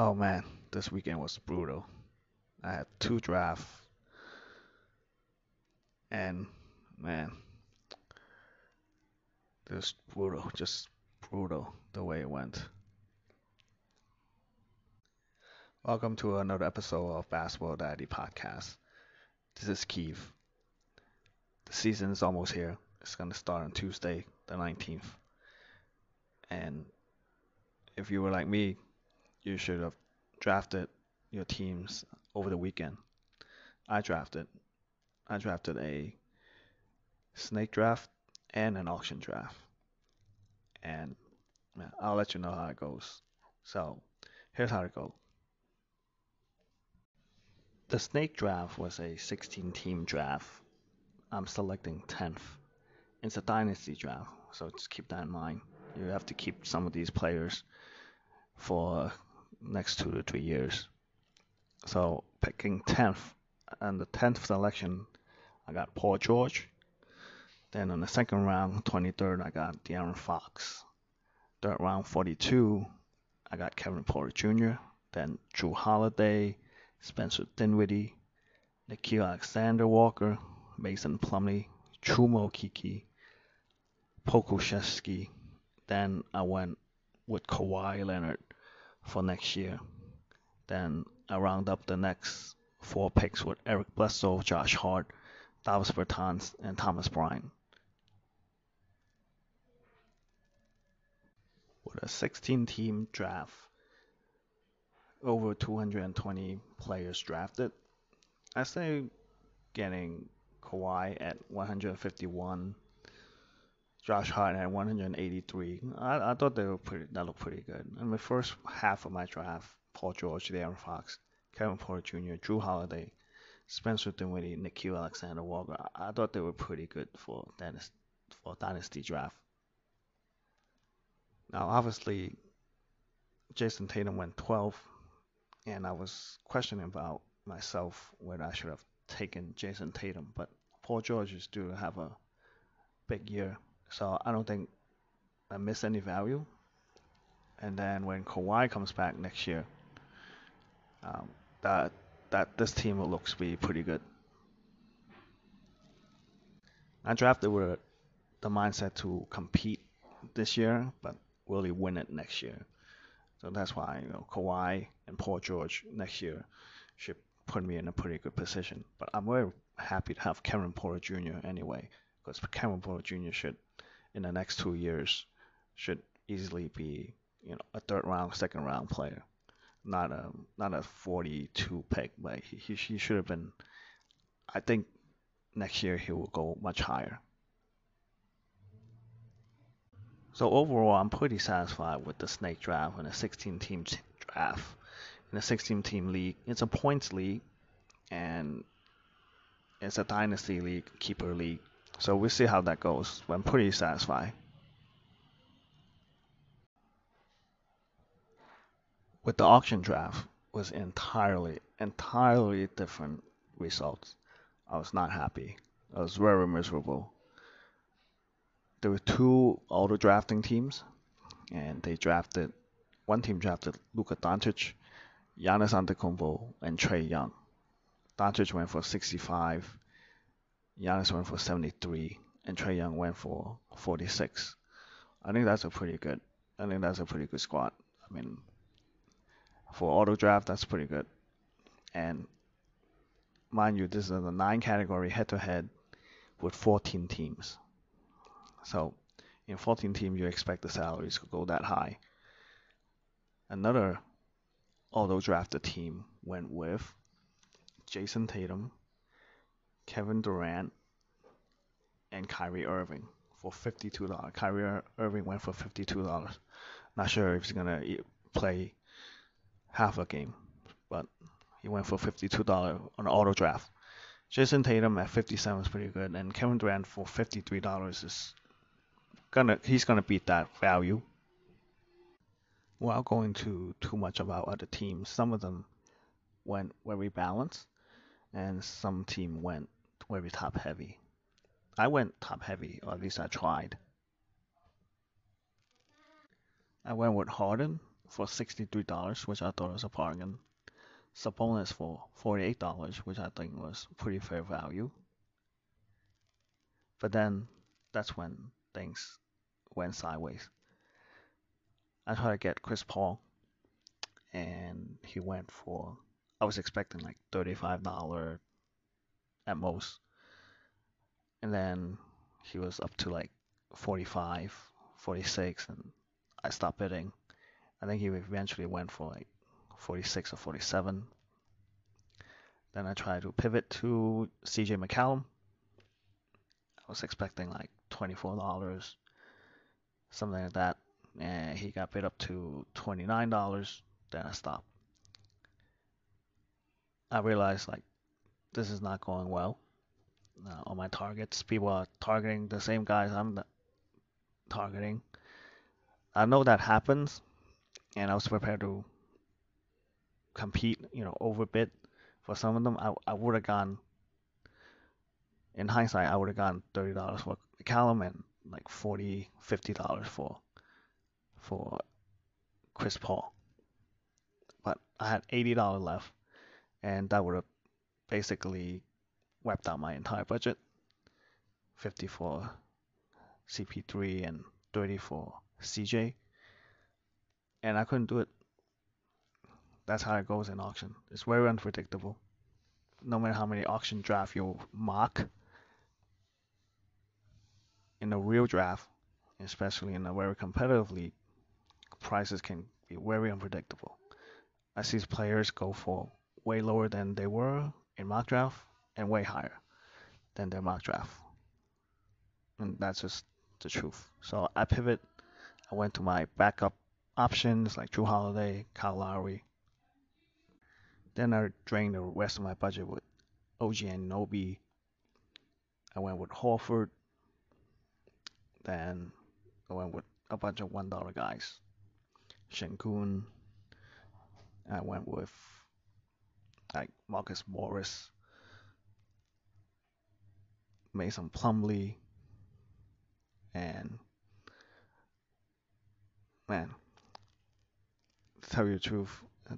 Oh man, this weekend was brutal. I had two drafts, and man, was brutal, just brutal the way it went. Welcome to another episode of Basketball Daddy Podcast. This is Keith. The season is almost here. It's gonna start on Tuesday, the 19th. And if you were like me, you should have drafted your teams over the weekend. I drafted I drafted a snake draft and an auction draft. And I'll let you know how it goes. So here's how it goes. The snake draft was a 16 team draft. I'm selecting 10th. It's a dynasty draft, so just keep that in mind. You have to keep some of these players for next two to three years. So picking 10th, and the 10th selection, I got Paul George. Then on the second round, 23rd, I got De'Aaron Fox. Third round, 42, I got Kevin Porter Jr. Then Jrue Holiday, Spencer Dinwiddie, Nickeil Alexander Walker, Mason Plumlee, Chuma Okeke, Pokusevski. Then I went with Kawhi Leonard for next year. Then I round up the next four picks with Eric Bledsoe, Josh Hart, Davis Bertans, and Thomas Bryant. With a 16 team draft, over 220 players drafted, I say getting Kawhi at 151, Josh Hart at 183. I, I thought they were pretty. That looked pretty good. In the first half of my draft, Paul George, De'Aaron Fox, Kevin Porter Jr., Jrue Holiday, Spencer Dinwiddie, Nickeil Alexander Walker. I, I thought they were pretty good for dynasty, for dynasty draft. Now, obviously, Jayson Tatum went 12, and I was questioning about myself whether I should have taken Jayson Tatum, but Paul George is due to have a big year, so I don't think I miss any value. And then when Kawhi comes back next year, um, that that this team looks to be pretty good. I drafted with the mindset to compete this year, but really win it next year. So that's why you know Kawhi and Paul George next year should put me in a pretty good position. But I'm very happy to have Kevin Porter Jr. anyway, because Kevin Porter Jr. should in the next two years should easily be you know a third round, second round player, not a not a 42 pick, but he he, should have been. I think next year he will go much higher. So overall, I'm pretty satisfied with the snake draft and a 16 team draft in a 16 team league. It's a points league and it's a dynasty league, keeper league. So we'll see how that goes. I'm pretty satisfied. With the auction draft was entirely, entirely different results. I was not happy. I was very miserable. There were two auto drafting teams, and they drafted one team drafted Luka Doncic, Giannis Antetokounmpo, and Trae Young. Doncic went for 65, Giannis went for 73, and Trae Young went for 46. I think that's a pretty good. I think that's a pretty good squad. I mean, for auto draft, that's pretty good. And mind you, this is a nine category head to head with 14 teams. So in 14 teams, you expect the salaries to go that high. Another auto drafted team went with Jayson Tatum, Kevin Durant, and Kyrie Irving for $52. Kyrie Irving went for $52. Not sure if he's going to play half a game, but he went for $52 on auto draft. Jayson Tatum at 57 is pretty good, and Kevin Durant for $53 is gonna he's gonna beat that value. Without going to too much about other teams, some of them went very balanced, and some team went very top heavy. I went top heavy, or at least I tried. I went with Harden for $63, which I thought was a bargain. Sabonis for $48, which I think was pretty fair value. But then that's when things went sideways. I tried to get Chris Paul, and he went for, I was expecting like $35 at most. And then he was up to like 45, 46, and I stopped bidding. I think he eventually went for like 46 or 47. Then I tried to pivot to CJ McCallum. I was expecting like $24, something like that. And he got bid up to $29. Then I stopped. I realized like this is not going well. Uh, on my targets, people are targeting the same guys I'm targeting. I know that happens, and I was prepared to compete, you know, overbid for some of them. I, I would have gone, in hindsight, I would have gone $30 for Callum and like 40 $50 for, for Chris Paul. But I had $80 left, and that would have basically wiped out my entire budget 50 for CP3 and 30 for CJ. And I couldn't do it that's how it goes in auction. It's very unpredictable. No matter how many auction draft you mark, in a real draft, especially in a very competitive league, prices can be very unpredictable. I see players go for way lower than they were in mock draft and way higher than their mock draft. And that's just the truth. So I pivot. I went to my backup options like Jrue Holiday, Kyle Lowry, then I drained the rest of my budget with OG Anunoby. I went with Horford. Then I went with a bunch of one dollar guys. Sengun. I went with like Marcus Morris, Mason Plumlee, and man, tell you the truth,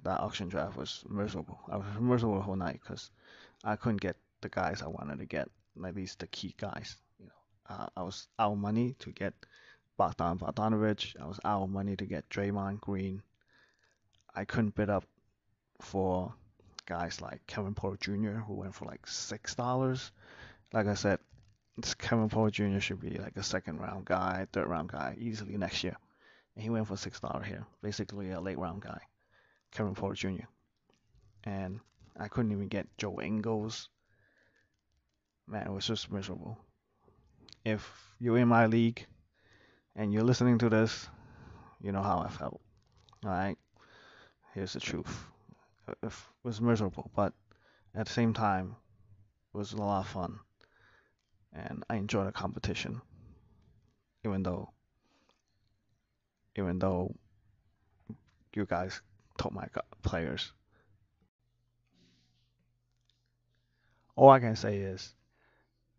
that auction draft was miserable. I was miserable the whole night because I couldn't get the guys I wanted to get, at least the key guys. You know, uh, I was out money to get Bogdan Bogdanovic. I was out of money to get Draymond Green. I couldn't bid up for guys like Kevin Porter Jr. who went for like six dollars. Like I said, Kevin Porter Jr. should be like a second round guy, third round guy easily next year. And he went for six dollar here, basically a late round guy. Kevin Porter Jr. And I couldn't even get Joe Ingles. Man, it was just miserable. If you're in my league and you're listening to this, you know how I felt. Alright? Here's the truth. It was miserable, but at the same time, it was a lot of fun. And I enjoyed the competition. Even though even though you guys told my players. All I can say is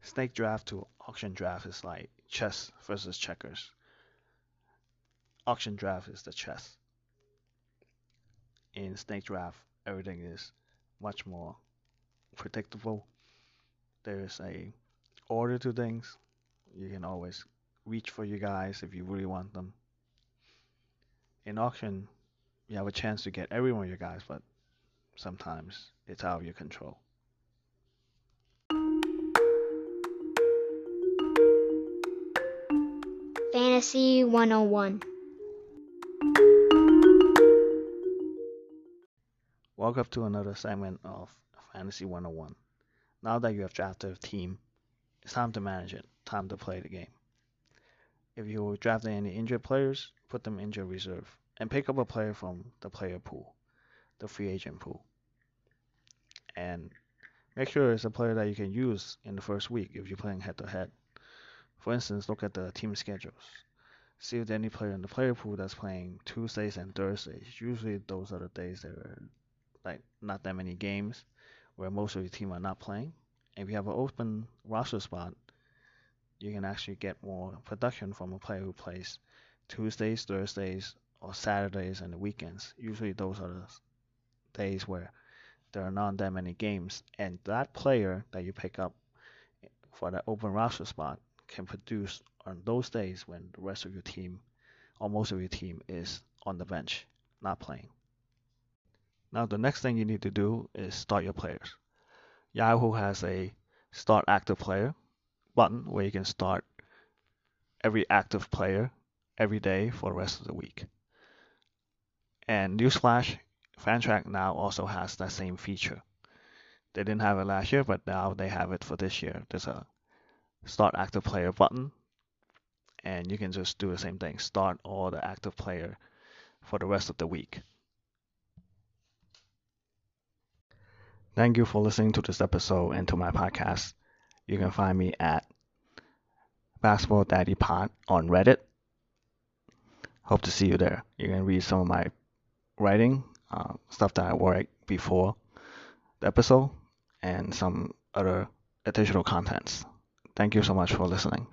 snake draft to auction draft is like chess versus checkers. Auction draft is the chess. In snake draft, everything is much more predictable. There's a order to things. You can always reach for you guys if you really want them. In auction, you have a chance to get every one of your guys, but sometimes it's out of your control. Fantasy 101. Welcome to another segment of Fantasy 101. Now that you have drafted a team, it's time to manage it, time to play the game. If you drafted any injured players, put them injured reserve and pick up a player from the player pool, the free agent pool. And make sure it's a player that you can use in the first week if you're playing head to head. For instance, look at the team schedules. See if there's any player in the player pool that's playing Tuesdays and Thursdays. Usually those are the days that are like not that many games where most of your team are not playing. If you have an open roster spot, you can actually get more production from a player who plays Tuesdays, Thursdays, or Saturdays and the weekends. Usually those are the days where there are not that many games, and that player that you pick up for that open roster spot can produce on those days when the rest of your team, or most of your team, is on the bench, not playing. Now, the next thing you need to do is start your players. Yahoo has a start active player button where you can start every active player every day for the rest of the week. And newsflash, Fantrax now also has that same feature. They didn't have it last year, but now they have it for this year. There's a start active player button, and you can just do the same thing start all the active player for the rest of the week. Thank you for listening to this episode and to my podcast. You can find me at Basketball Daddy Pod on Reddit. Hope to see you there. You can read some of my writing, uh, stuff that I wrote before the episode, and some other additional contents. Thank you so much for listening.